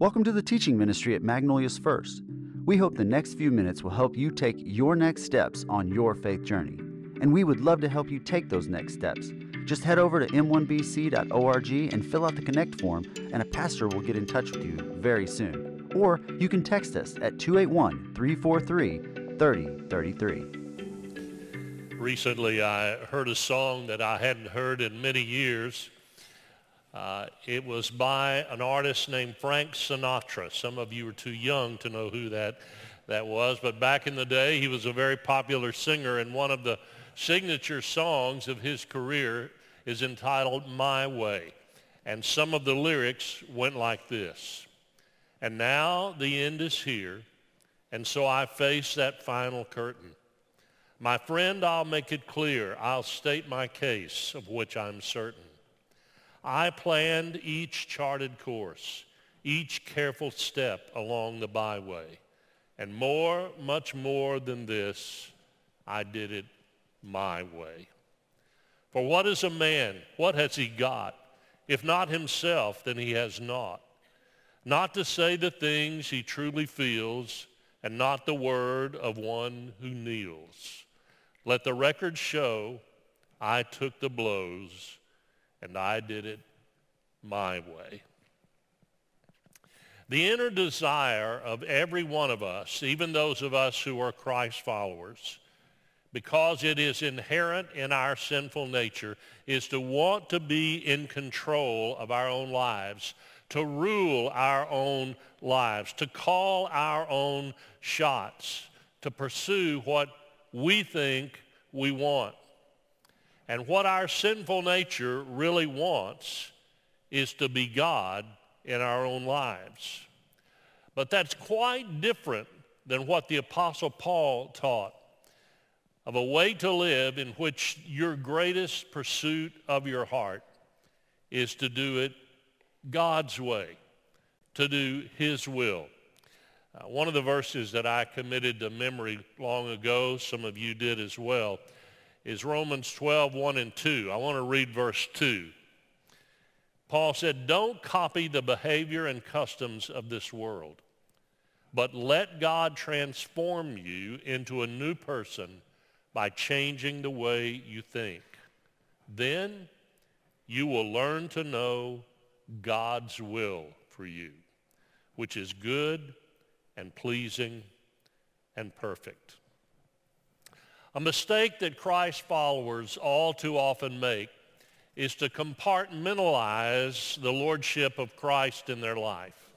Welcome to the teaching ministry at Magnolia's First. We hope the next few minutes will help you take your next steps on your faith journey. And we would love to help you take those next steps. Just head over to m1bc.org and fill out the Connect form, and a pastor will get in touch with you very soon. Or you can text us at 281 343 3033. Recently, I heard a song that I hadn't heard in many years. Uh, it was by an artist named Frank Sinatra. Some of you are too young to know who that, that was, but back in the day, he was a very popular singer, and one of the signature songs of his career is entitled My Way. And some of the lyrics went like this. And now the end is here, and so I face that final curtain. My friend, I'll make it clear. I'll state my case, of which I'm certain. I planned each charted course, each careful step along the byway. And more, much more than this, I did it my way. For what is a man? What has he got? If not himself, then he has naught. Not to say the things he truly feels, and not the word of one who kneels. Let the record show I took the blows and I did it my way. The inner desire of every one of us, even those of us who are Christ followers, because it is inherent in our sinful nature, is to want to be in control of our own lives, to rule our own lives, to call our own shots, to pursue what we think we want. And what our sinful nature really wants is to be God in our own lives. But that's quite different than what the Apostle Paul taught of a way to live in which your greatest pursuit of your heart is to do it God's way, to do his will. Uh, one of the verses that I committed to memory long ago, some of you did as well, is Romans 12, 1 and 2. I want to read verse 2. Paul said, don't copy the behavior and customs of this world, but let God transform you into a new person by changing the way you think. Then you will learn to know God's will for you, which is good and pleasing and perfect. A mistake that Christ followers all too often make is to compartmentalize the lordship of Christ in their life.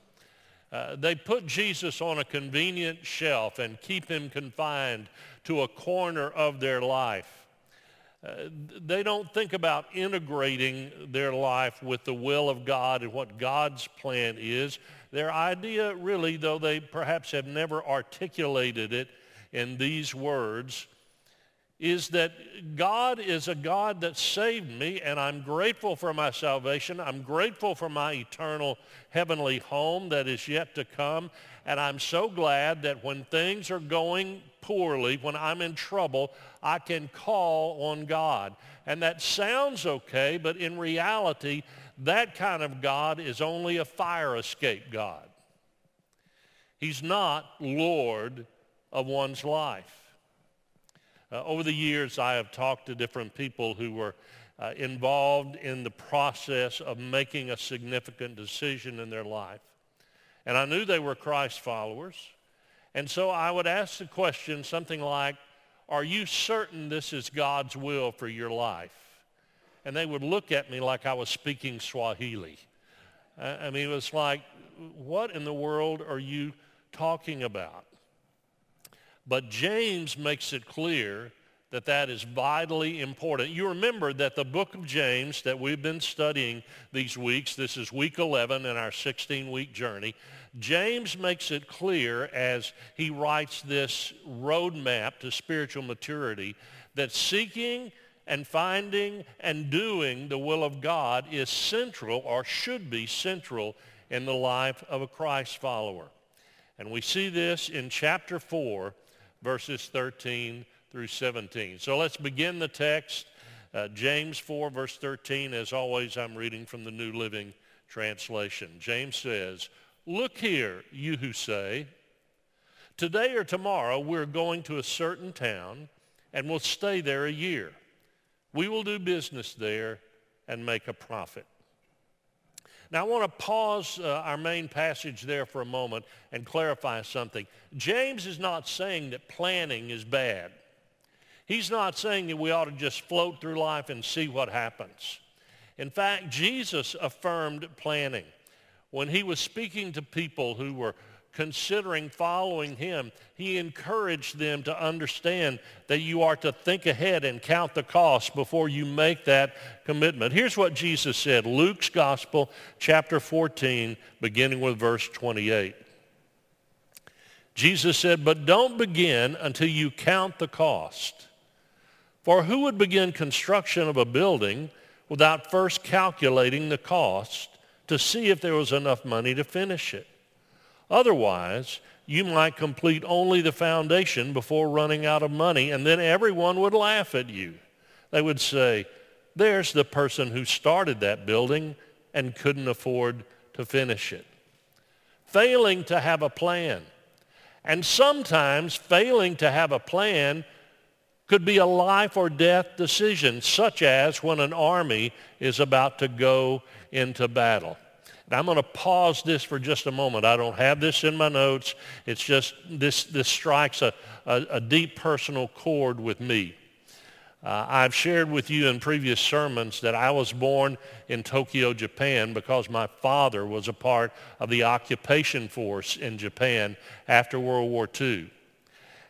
Uh, they put Jesus on a convenient shelf and keep him confined to a corner of their life. Uh, they don't think about integrating their life with the will of God and what God's plan is. Their idea really, though they perhaps have never articulated it in these words, is that God is a God that saved me and I'm grateful for my salvation. I'm grateful for my eternal heavenly home that is yet to come. And I'm so glad that when things are going poorly, when I'm in trouble, I can call on God. And that sounds okay, but in reality, that kind of God is only a fire escape God. He's not Lord of one's life. Uh, over the years, I have talked to different people who were uh, involved in the process of making a significant decision in their life. And I knew they were Christ followers. And so I would ask the question something like, are you certain this is God's will for your life? And they would look at me like I was speaking Swahili. I mean, it was like, what in the world are you talking about? But James makes it clear that that is vitally important. You remember that the book of James that we've been studying these weeks, this is week 11 in our 16-week journey, James makes it clear as he writes this roadmap to spiritual maturity that seeking and finding and doing the will of God is central or should be central in the life of a Christ follower. And we see this in chapter 4 verses 13 through 17. So let's begin the text. Uh, James 4, verse 13. As always, I'm reading from the New Living Translation. James says, Look here, you who say, today or tomorrow we're going to a certain town and we'll stay there a year. We will do business there and make a profit. Now, I want to pause uh, our main passage there for a moment and clarify something. James is not saying that planning is bad. He's not saying that we ought to just float through life and see what happens. In fact, Jesus affirmed planning. When he was speaking to people who were considering following him, he encouraged them to understand that you are to think ahead and count the cost before you make that commitment. Here's what Jesus said, Luke's Gospel, chapter 14, beginning with verse 28. Jesus said, but don't begin until you count the cost. For who would begin construction of a building without first calculating the cost to see if there was enough money to finish it? Otherwise, you might complete only the foundation before running out of money, and then everyone would laugh at you. They would say, there's the person who started that building and couldn't afford to finish it. Failing to have a plan. And sometimes failing to have a plan could be a life or death decision, such as when an army is about to go into battle. I'm going to pause this for just a moment. I don't have this in my notes. It's just this, this strikes a, a, a deep personal chord with me. Uh, I've shared with you in previous sermons that I was born in Tokyo, Japan because my father was a part of the occupation force in Japan after World War II.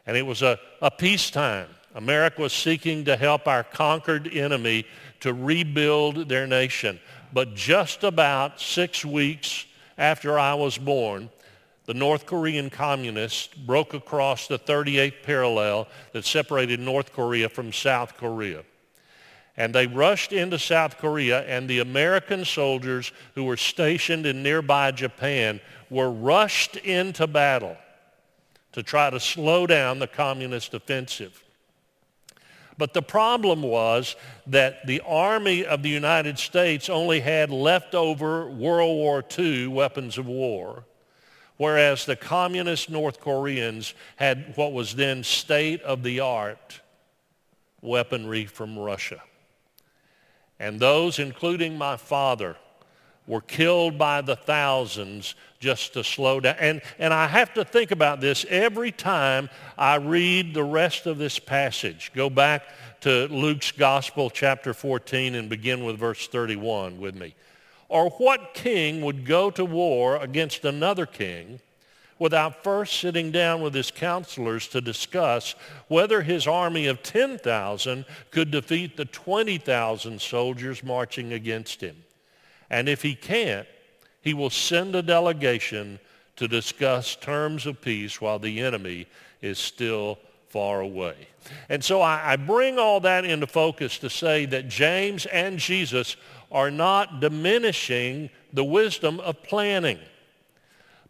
And it was a, a peacetime. America was seeking to help our conquered enemy to rebuild their nation. But just about six weeks after I was born, the North Korean communists broke across the 38th parallel that separated North Korea from South Korea. And they rushed into South Korea, and the American soldiers who were stationed in nearby Japan were rushed into battle to try to slow down the communist offensive. But the problem was that the Army of the United States only had leftover World War II weapons of war, whereas the communist North Koreans had what was then state-of-the-art weaponry from Russia. And those, including my father, were killed by the thousands just to slow down. And, and I have to think about this every time I read the rest of this passage. Go back to Luke's Gospel, chapter 14, and begin with verse 31 with me. Or what king would go to war against another king without first sitting down with his counselors to discuss whether his army of 10,000 could defeat the 20,000 soldiers marching against him? And if he can't, he will send a delegation to discuss terms of peace while the enemy is still far away. And so I, I, bring all that into focus to say that James and Jesus are not diminishing the wisdom of planning.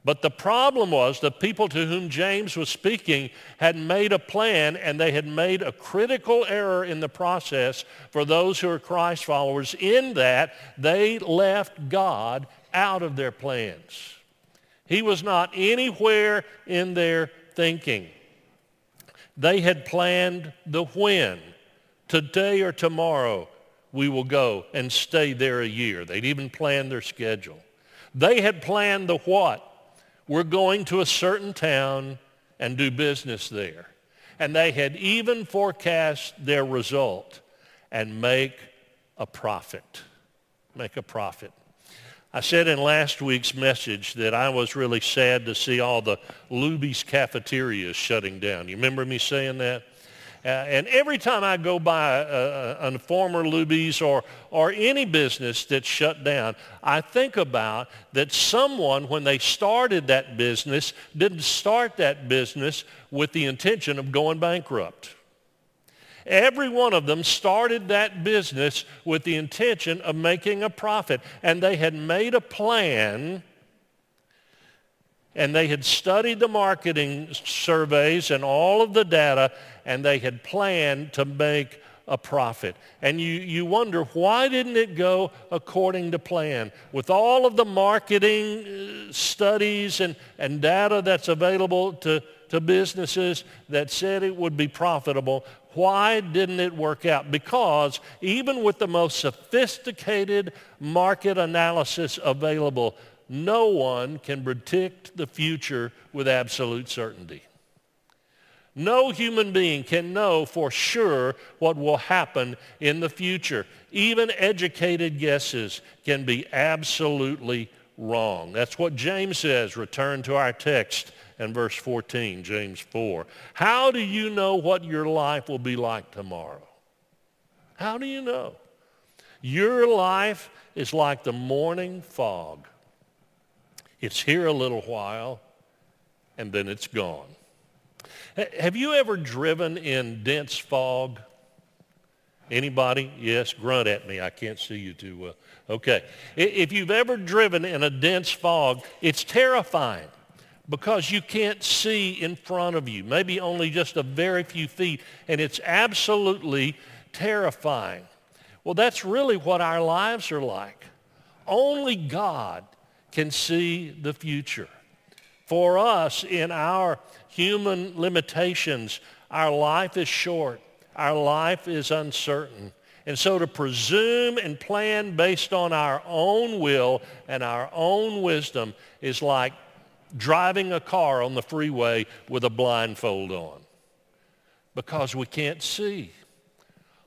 But the problem was the people to whom James was speaking had made a plan and they had made a critical error in the process for those who are Christ followers in that they left God out of their plans. He was not anywhere in their thinking. They had planned the when. Today or tomorrow we will go and stay there a year. They'd even planned their schedule. They had planned the what we're going to a certain town and do business there. And they had even forecast their result and make a profit. Make a profit. I said in last week's message that I was really sad to see all the Luby's cafeterias shutting down. You remember me saying that? Uh, and every time I go by a, a, a former Luby's or, or any business that's shut down, I think about that someone, when they started that business, didn't start that business with the intention of going bankrupt. Every one of them started that business with the intention of making a profit. And they had made a plan and they had studied the marketing surveys and all of the data and they had planned to make a profit. And you, you wonder, why didn't it go according to plan? With all of the marketing uh, studies and, and data that's available to, to businesses that said it would be profitable, why didn't it work out? Because even with the most sophisticated market analysis available, no one can predict the future with absolute certainty. No human being can know for sure what will happen in the future. Even educated guesses can be absolutely wrong. That's what James says. Return to our text and verse 14, James 4. How do you know what your life will be like tomorrow? How do you know? Your life is like the morning fog. It's here a little while, and then it's gone. Have you ever driven in dense fog? Anybody? Yes, grunt at me. I can't see you too well. Okay. If you've ever driven in a dense fog, it's terrifying because you can't see in front of you, maybe only just a very few feet, and it's absolutely terrifying. Well, that's really what our lives are like. Only God can see the future. For us, in our human limitations. Our life is short. Our life is uncertain. And so to presume and plan based on our own will and our own wisdom is like driving a car on the freeway with a blindfold on because we can't see.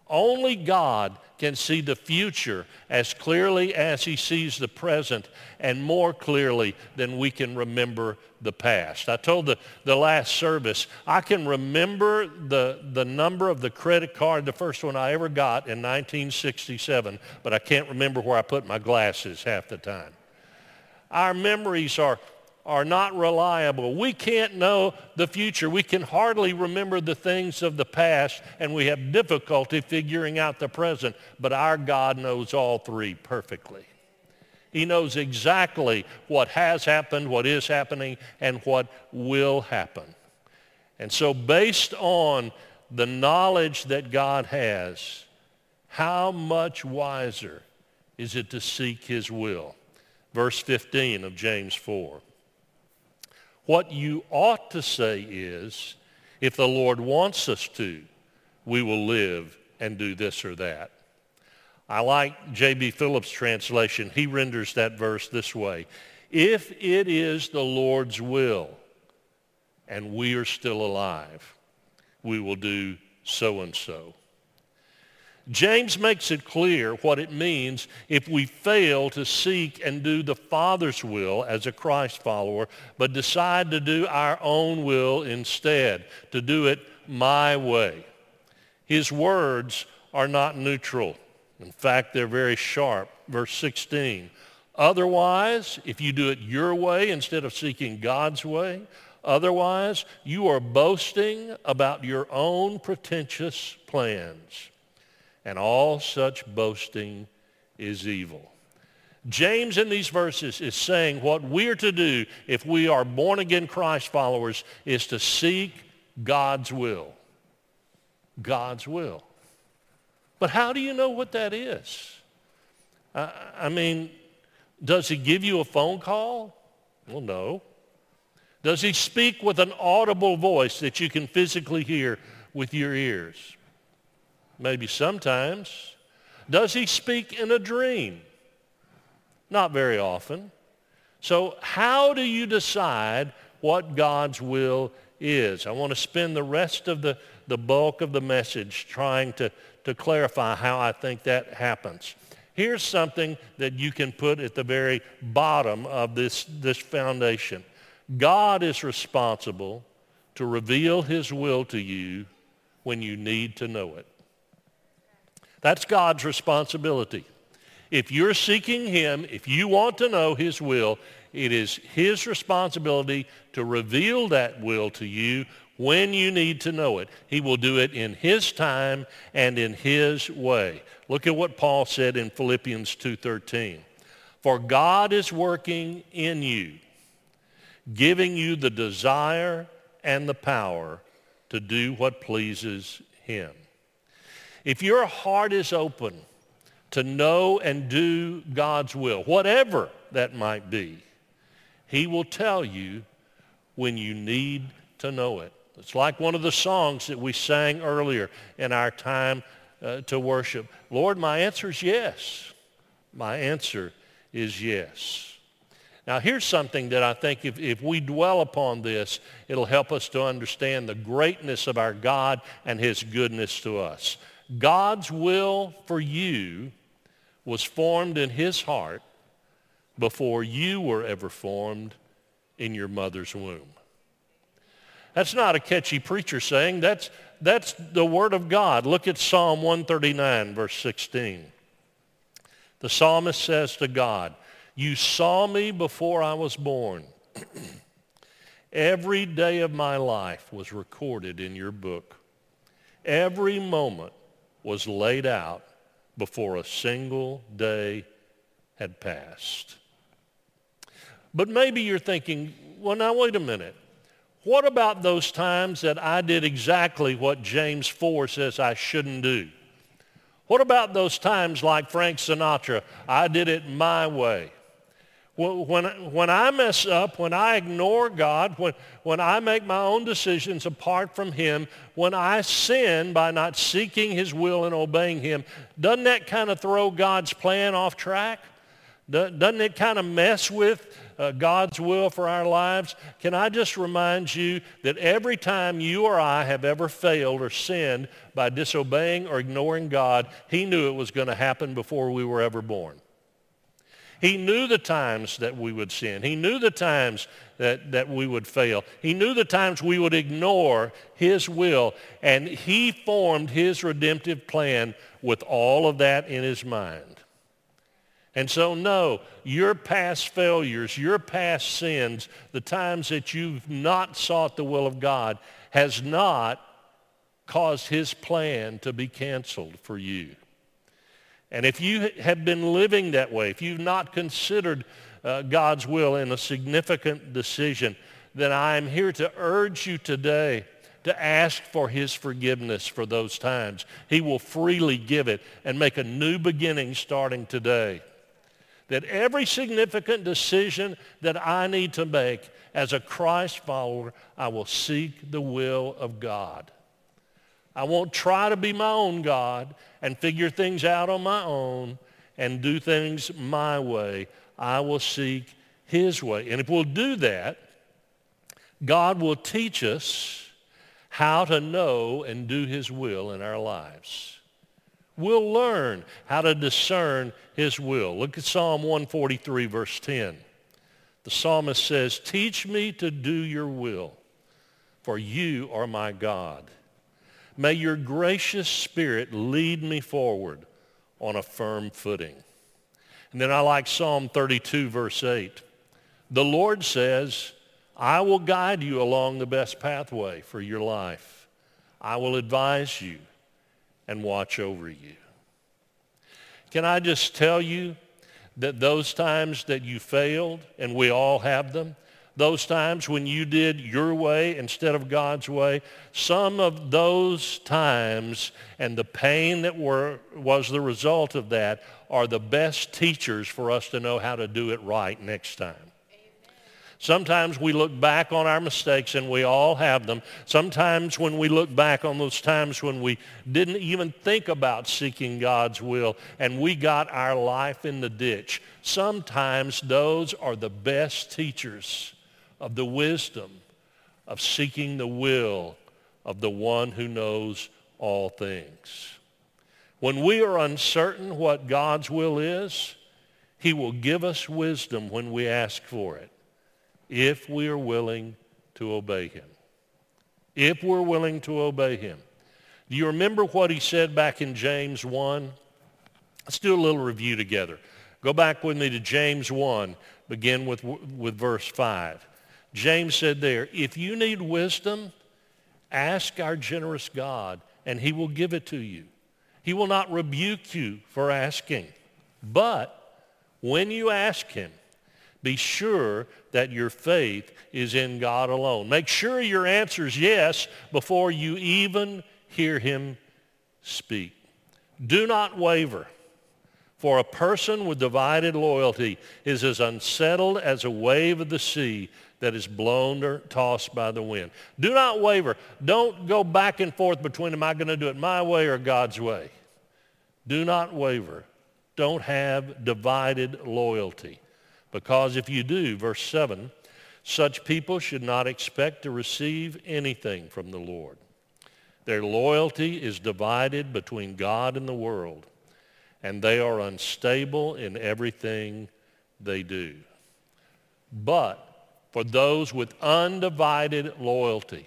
Only God can see the future as clearly as he sees the present and more clearly than we can remember the past. I told the, the last service, I can remember the, the number of the credit card, the first one I ever got in 1967, but I can't remember where I put my glasses half the time. Our memories are are not reliable. We can't know the future. We can hardly remember the things of the past, and we have difficulty figuring out the present. But our God knows all three perfectly. He knows exactly what has happened, what is happening, and what will happen. And so based on the knowledge that God has, how much wiser is it to seek his will? Verse 15 of James 4. What you ought to say is, if the Lord wants us to, we will live and do this or that. I like J.B. Phillips' translation. He renders that verse this way. If it is the Lord's will and we are still alive, we will do so and so. James makes it clear what it means if we fail to seek and do the Father's will as a Christ follower, but decide to do our own will instead, to do it my way. His words are not neutral. In fact, they're very sharp. Verse 16. Otherwise, if you do it your way instead of seeking God's way, otherwise you are boasting about your own pretentious plans and all such boasting is evil. James in these verses is saying what we're to do if we are born again Christ followers is to seek God's will. God's will. But how do you know what that is? I, I mean, does he give you a phone call? Well, no. Does he speak with an audible voice that you can physically hear with your ears? Maybe sometimes. Does he speak in a dream? Not very often. So how do you decide what God's will is? I want to spend the rest of the, the bulk of the message trying to, to clarify how I think that happens. Here's something that you can put at the very bottom of this, this foundation. God is responsible to reveal his will to you when you need to know it. That's God's responsibility. If you're seeking him, if you want to know his will, it is his responsibility to reveal that will to you when you need to know it. He will do it in his time and in his way. Look at what Paul said in Philippians 2.13. For God is working in you, giving you the desire and the power to do what pleases him. If your heart is open to know and do God's will, whatever that might be, he will tell you when you need to know it. It's like one of the songs that we sang earlier in our time uh, to worship. Lord, my answer is yes. My answer is yes. Now, here's something that I think if, if we dwell upon this, it'll help us to understand the greatness of our God and his goodness to us. God's will for you was formed in his heart before you were ever formed in your mother's womb. That's not a catchy preacher saying. That's, that's the word of God. Look at Psalm 139, verse 16. The psalmist says to God, you saw me before I was born. Every day of my life was recorded in your book. Every moment was laid out before a single day had passed. But maybe you're thinking, well, now wait a minute. What about those times that I did exactly what James 4 says I shouldn't do? What about those times like Frank Sinatra, I did it my way? When, when I mess up, when I ignore God, when, when I make my own decisions apart from him, when I sin by not seeking his will and obeying him, doesn't that kind of throw God's plan off track? Doesn't it kind of mess with uh, God's will for our lives? Can I just remind you that every time you or I have ever failed or sinned by disobeying or ignoring God, he knew it was going to happen before we were ever born. He knew the times that we would sin. He knew the times that, that we would fail. He knew the times we would ignore his will. And he formed his redemptive plan with all of that in his mind. And so, no, your past failures, your past sins, the times that you've not sought the will of God has not caused his plan to be canceled for you. And if you have been living that way, if you've not considered uh, God's will in a significant decision, then I am here to urge you today to ask for his forgiveness for those times. He will freely give it and make a new beginning starting today. That every significant decision that I need to make as a Christ follower, I will seek the will of God. I won't try to be my own God and figure things out on my own and do things my way. I will seek his way. And if we'll do that, God will teach us how to know and do his will in our lives. We'll learn how to discern his will. Look at Psalm 143, verse 10. The psalmist says, Teach me to do your will, for you are my God. May your gracious spirit lead me forward on a firm footing. And then I like Psalm 32, verse 8. The Lord says, I will guide you along the best pathway for your life. I will advise you and watch over you. Can I just tell you that those times that you failed, and we all have them, those times when you did your way instead of God's way, some of those times and the pain that were, was the result of that are the best teachers for us to know how to do it right next time. Sometimes we look back on our mistakes, and we all have them. Sometimes when we look back on those times when we didn't even think about seeking God's will and we got our life in the ditch, sometimes those are the best teachers of the wisdom of seeking the will of the one who knows all things. When we are uncertain what God's will is, he will give us wisdom when we ask for it, if we are willing to obey him. If we're willing to obey him. Do you remember what he said back in James 1? Let's do a little review together. Go back with me to James 1, begin with, with verse 5. James said there, if you need wisdom, ask our generous God, and he will give it to you. He will not rebuke you for asking. But when you ask him, be sure that your faith is in God alone. Make sure your answer is yes before you even hear him speak. Do not waver. For a person with divided loyalty is as unsettled as a wave of the sea that is blown or tossed by the wind. Do not waver. Don't go back and forth between, am I going to do it my way or God's way? Do not waver. Don't have divided loyalty. Because if you do, verse 7, such people should not expect to receive anything from the Lord. Their loyalty is divided between God and the world and they are unstable in everything they do. But for those with undivided loyalty,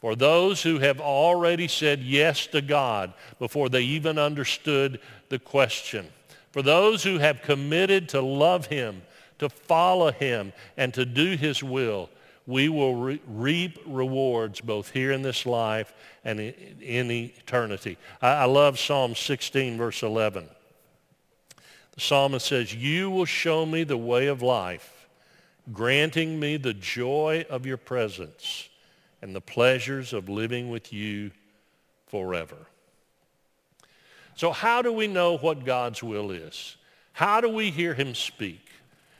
for those who have already said yes to God before they even understood the question, for those who have committed to love him, to follow him, and to do his will, we will re- reap rewards both here in this life and in, eternity. I, I love Psalm 16, verse 11. The psalmist says, you will show me the way of life, granting me the joy of your presence and the pleasures of living with you forever. So how do we know what God's will is? How do we hear him speak?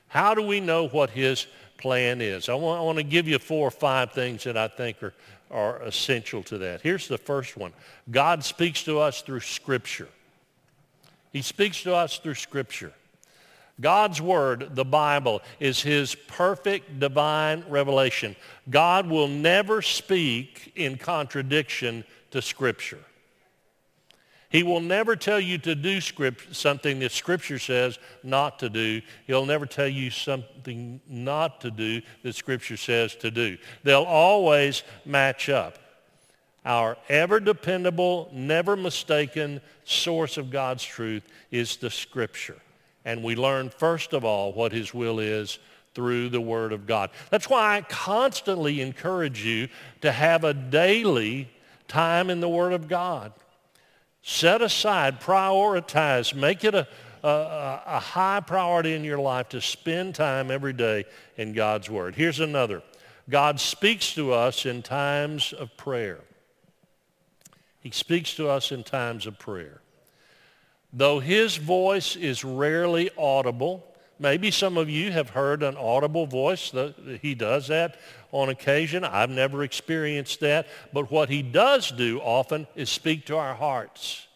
How do we know what his plan is. I want, I want to give you four or five things that I think are, are essential to that. Here's the first one. God speaks to us through Scripture. He speaks to us through Scripture. God's Word, the Bible, is his perfect divine revelation. God will never speak in contradiction to Scripture. He will never tell you to do script, something that Scripture says not to do. He'll never tell you something not to do that Scripture says to do. They'll always match up. Our ever dependable, never mistaken source of God's truth is the Scripture. And we learn, first of all, what his will is through the Word of God. That's why I constantly encourage you to have a daily time in the Word of God. Set aside, prioritize, make it a, a, a, high priority in your life to spend time every day in God's Word. Here's another. God speaks to us in times of prayer. He speaks to us in times of prayer. Though his voice is rarely audible, maybe some of you have heard an audible voice. He does that on occasion. I've never experienced that. But what he does do often is speak to our hearts.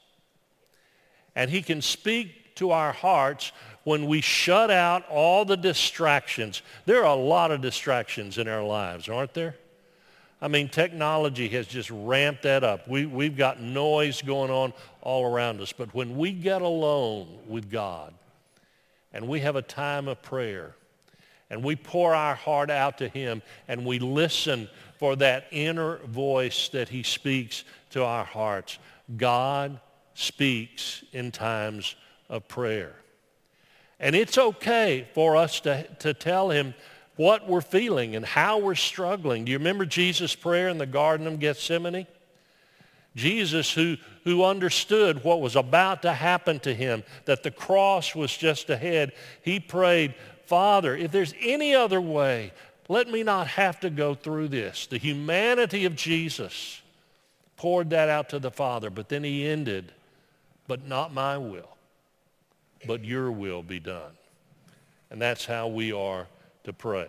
And he can speak to our hearts when we shut out all the distractions. There are a lot of distractions in our lives, aren't there? I mean, technology has just ramped that up. We, we've got noise going on all around us. But when we get alone with God and we have a time of prayer, and we pour our heart out to him and we listen for that inner voice that he speaks to our hearts. God speaks in times of prayer. And it's okay for us to, to tell him what we're feeling and how we're struggling. Do you remember Jesus' prayer in the Garden of Gethsemane? Jesus, who, who understood what was about to happen to him, that the cross was just ahead, he prayed, Father, if there's any other way, let me not have to go through this. The humanity of Jesus poured that out to the Father, but then he ended, but not my will, but your will be done. And that's how we are to pray.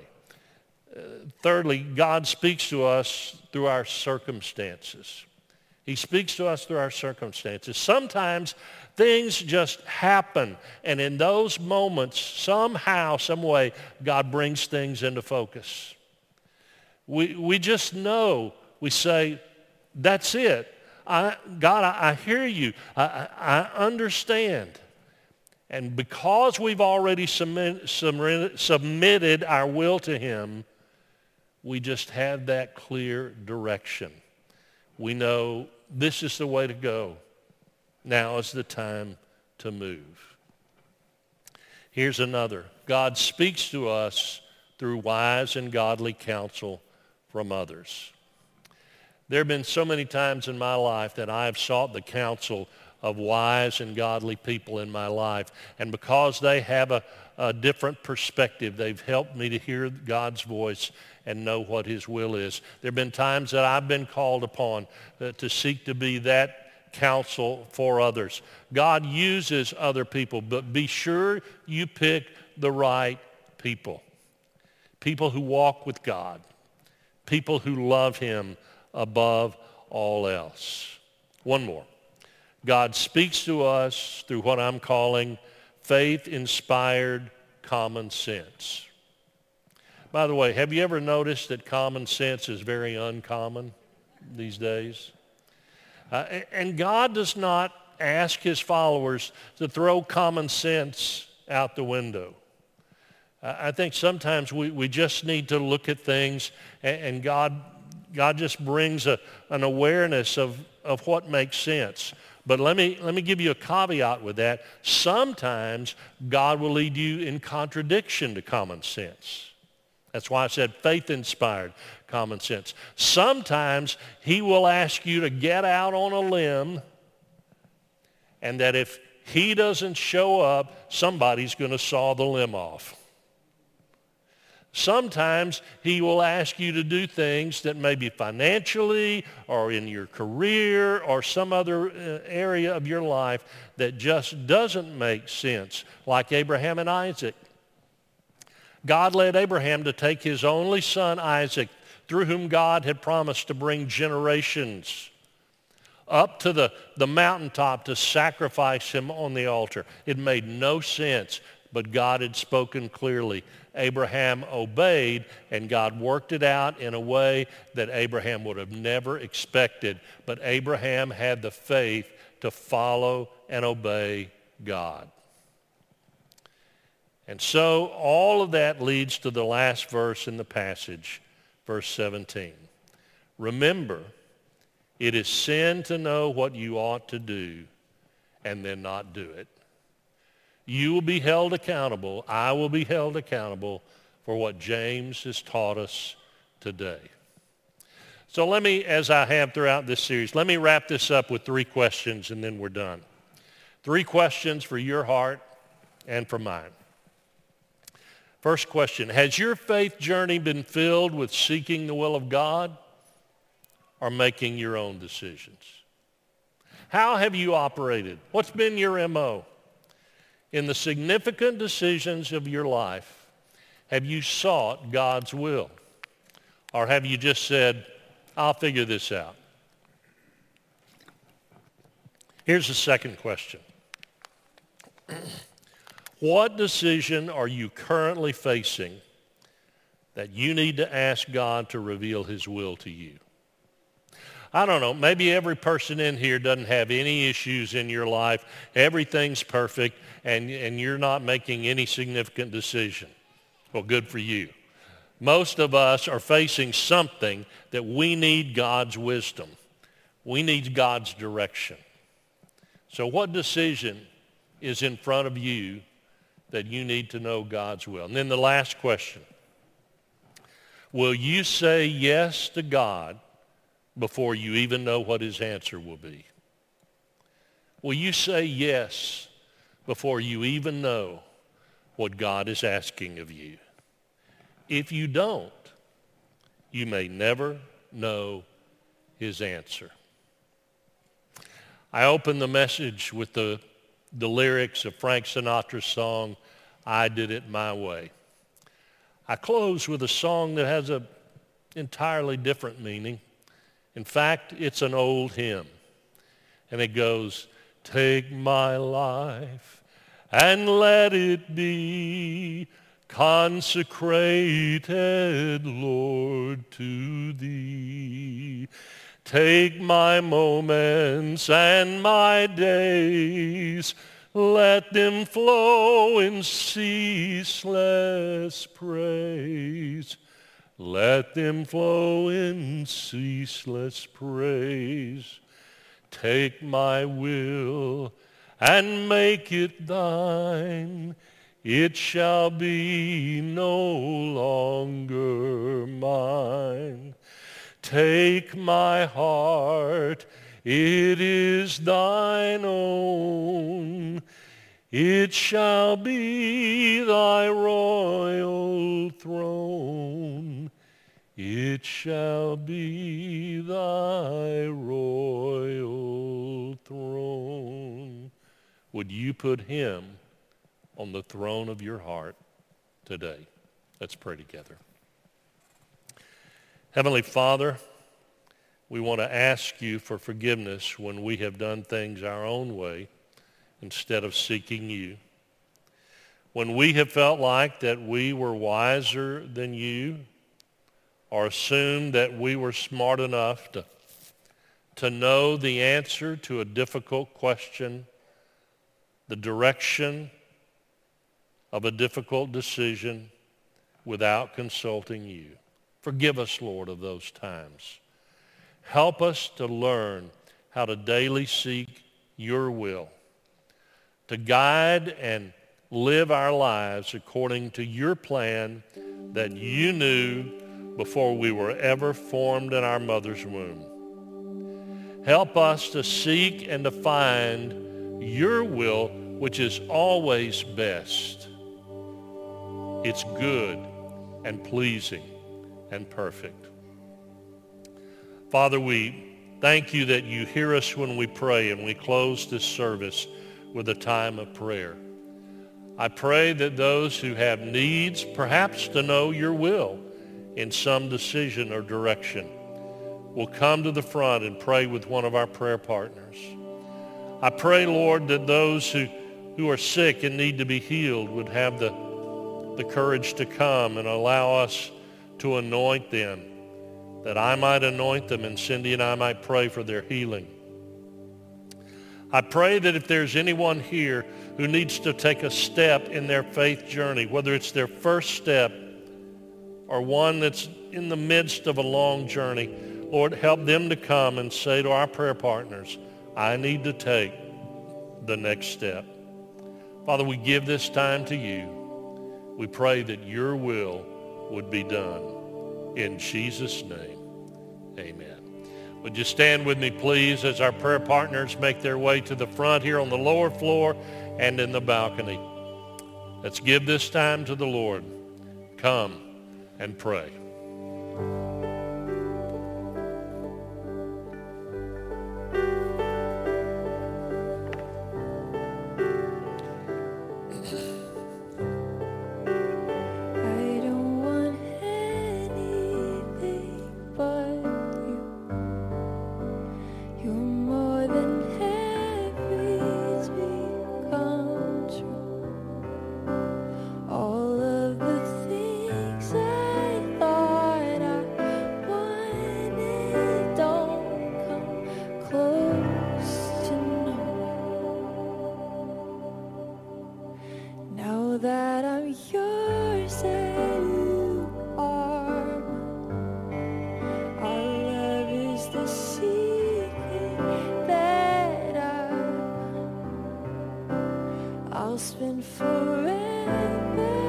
Uh, thirdly, God speaks to us through our circumstances. He speaks to us through our circumstances. Sometimes Things just happen. And in those moments, somehow, some way, God brings things into focus. We, we just know, we say, that's it. I, God, I, I hear you. I, I, understand. And because we've already submit, submitted our will to him, we just have that clear direction. We know this is the way to go. Now is the time to move. Here's another. God speaks to us through wise and godly counsel from others. There have been so many times in my life that I have sought the counsel of wise and godly people in my life. And because they have a, a different perspective, they've helped me to hear God's voice and know what his will is. There have been times that I've been called upon uh, to seek to be that counsel for others. God uses other people, but be sure you pick the right people. People who walk with God. People who love him above all else. One more. God speaks to us through what I'm calling faith-inspired common sense. By the way, have you ever noticed that common sense is very uncommon these days? Uh, and God does not ask his followers to throw common sense out the window. I think sometimes we, we just need to look at things and, and God, God just brings a, an awareness of, of what makes sense. But let me, let me give you a caveat with that. Sometimes God will lead you in contradiction to common sense. That's why I said faith-inspired common sense. Sometimes he will ask you to get out on a limb and that if he doesn't show up, somebody's going to saw the limb off. Sometimes he will ask you to do things that maybe financially or in your career or some other uh, area of your life that just doesn't make sense, like Abraham and Isaac. God led Abraham to take his only son, Isaac, through whom God had promised to bring generations up to the, the mountaintop to sacrifice him on the altar. It made no sense, but God had spoken clearly. Abraham obeyed, and God worked it out in a way that Abraham would have never expected. But Abraham had the faith to follow and obey God. And so all of that leads to the last verse in the passage, verse 17. Remember, it is sin to know what you ought to do and then not do it. You will be held accountable. I will be held accountable for what James has taught us today. So let me, as I have throughout this series, let me wrap this up with three questions and then we're done. Three questions for your heart and for mine. First question, has your faith journey been filled with seeking the will of God or making your own decisions? How have you operated? What's been your MO? In the significant decisions of your life, have you sought God's will? Or have you just said, I'll figure this out? Here's the second question. what decision are you currently facing that you need to ask God to reveal his will to you? I don't know, maybe every person in here doesn't have any issues in your life. Everything's perfect and, and you're not making any significant decision. Well, good for you. Most of us are facing something that we need God's wisdom. We need God's direction. So what decision is in front of you that you need to know God's will? And then the last question. Will you say yes to God before you even know what his answer will be? Will you say yes before you even know what God is asking of you? If you don't, you may never know his answer. I open the message with the, the lyrics of Frank Sinatra's song, I Did It My Way. I close with a song that has an entirely different meaning. In fact, it's an old hymn. And it goes, Take my life and let it be consecrated, Lord, to thee. Take my moments and my days, let them flow in ceaseless praise. Let them flow in ceaseless praise. Take my will and make it thine. It shall be no longer mine. Take my heart, it is thine own. It shall be thy royal throne. It shall be thy royal throne. Would you put him on the throne of your heart today? Let's pray together. Heavenly Father, we want to ask you for forgiveness when we have done things our own way instead of seeking you. When we have felt like that we were wiser than you or assume that we were smart enough to, to know the answer to a difficult question, the direction of a difficult decision without consulting you. Forgive us, Lord, of those times. Help us to learn how to daily seek your will, to guide and live our lives according to your plan that you knew before we were ever formed in our mother's womb. Help us to seek and to find your will, which is always best. It's good and pleasing and perfect. Father, we thank you that you hear us when we pray and we close this service with a time of prayer. I pray that those who have needs, perhaps to know your will in some decision or direction, will come to the front and pray with one of our prayer partners. I pray, Lord, that those who, who are sick and need to be healed would have the, the courage to come and allow us to anoint them that I might anoint them and Cindy and I might pray for their healing. I pray that if there's anyone here who needs to take a step in their faith journey, whether it's their first step or one that's in the midst of a long journey, Lord, help them to come and say to our prayer partners, I need to take the next step. Father, we give this time to you. We pray that your will would be done. In Jesus' name. Amen. Would you stand with me, please, as our prayer partners make their way to the front here on the lower floor and in the balcony. Let's give this time to the Lord. Come and pray. I'll spend forever.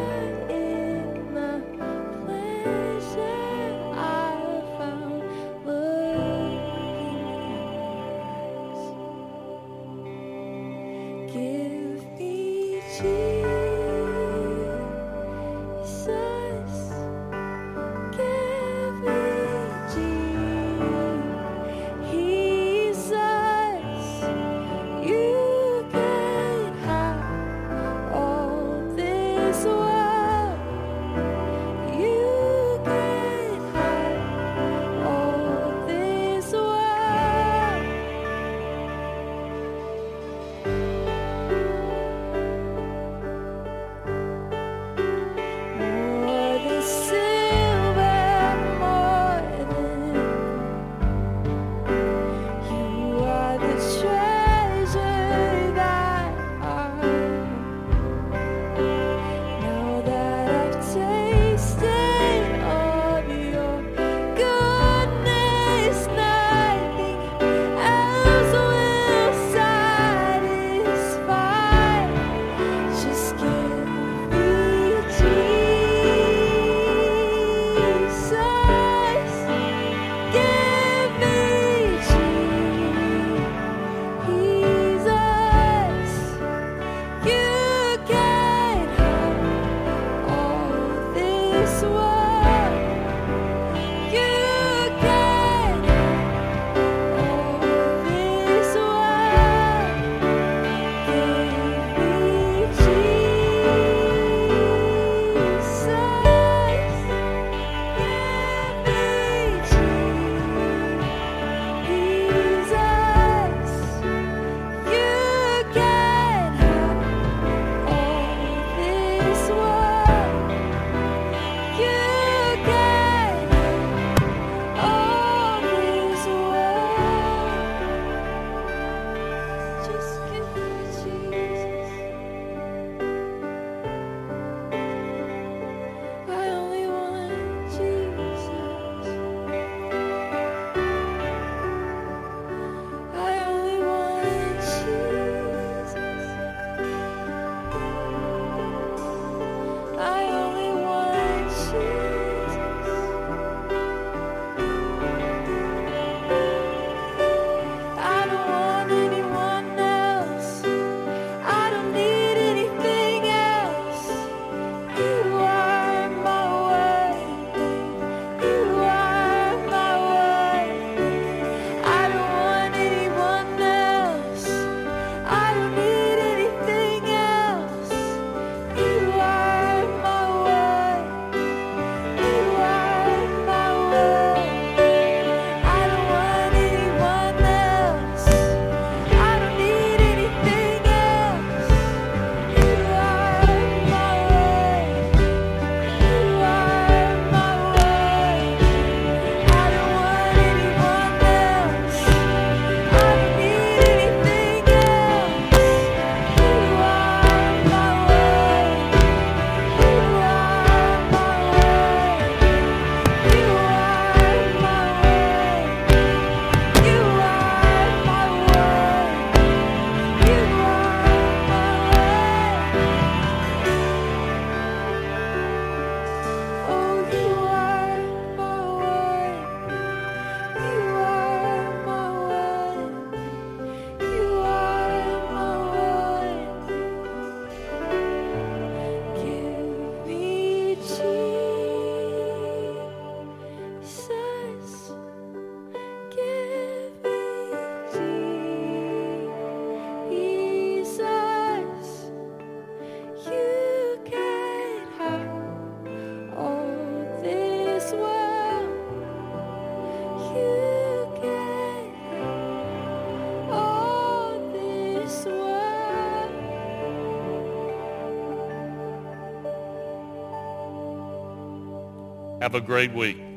Have a great week.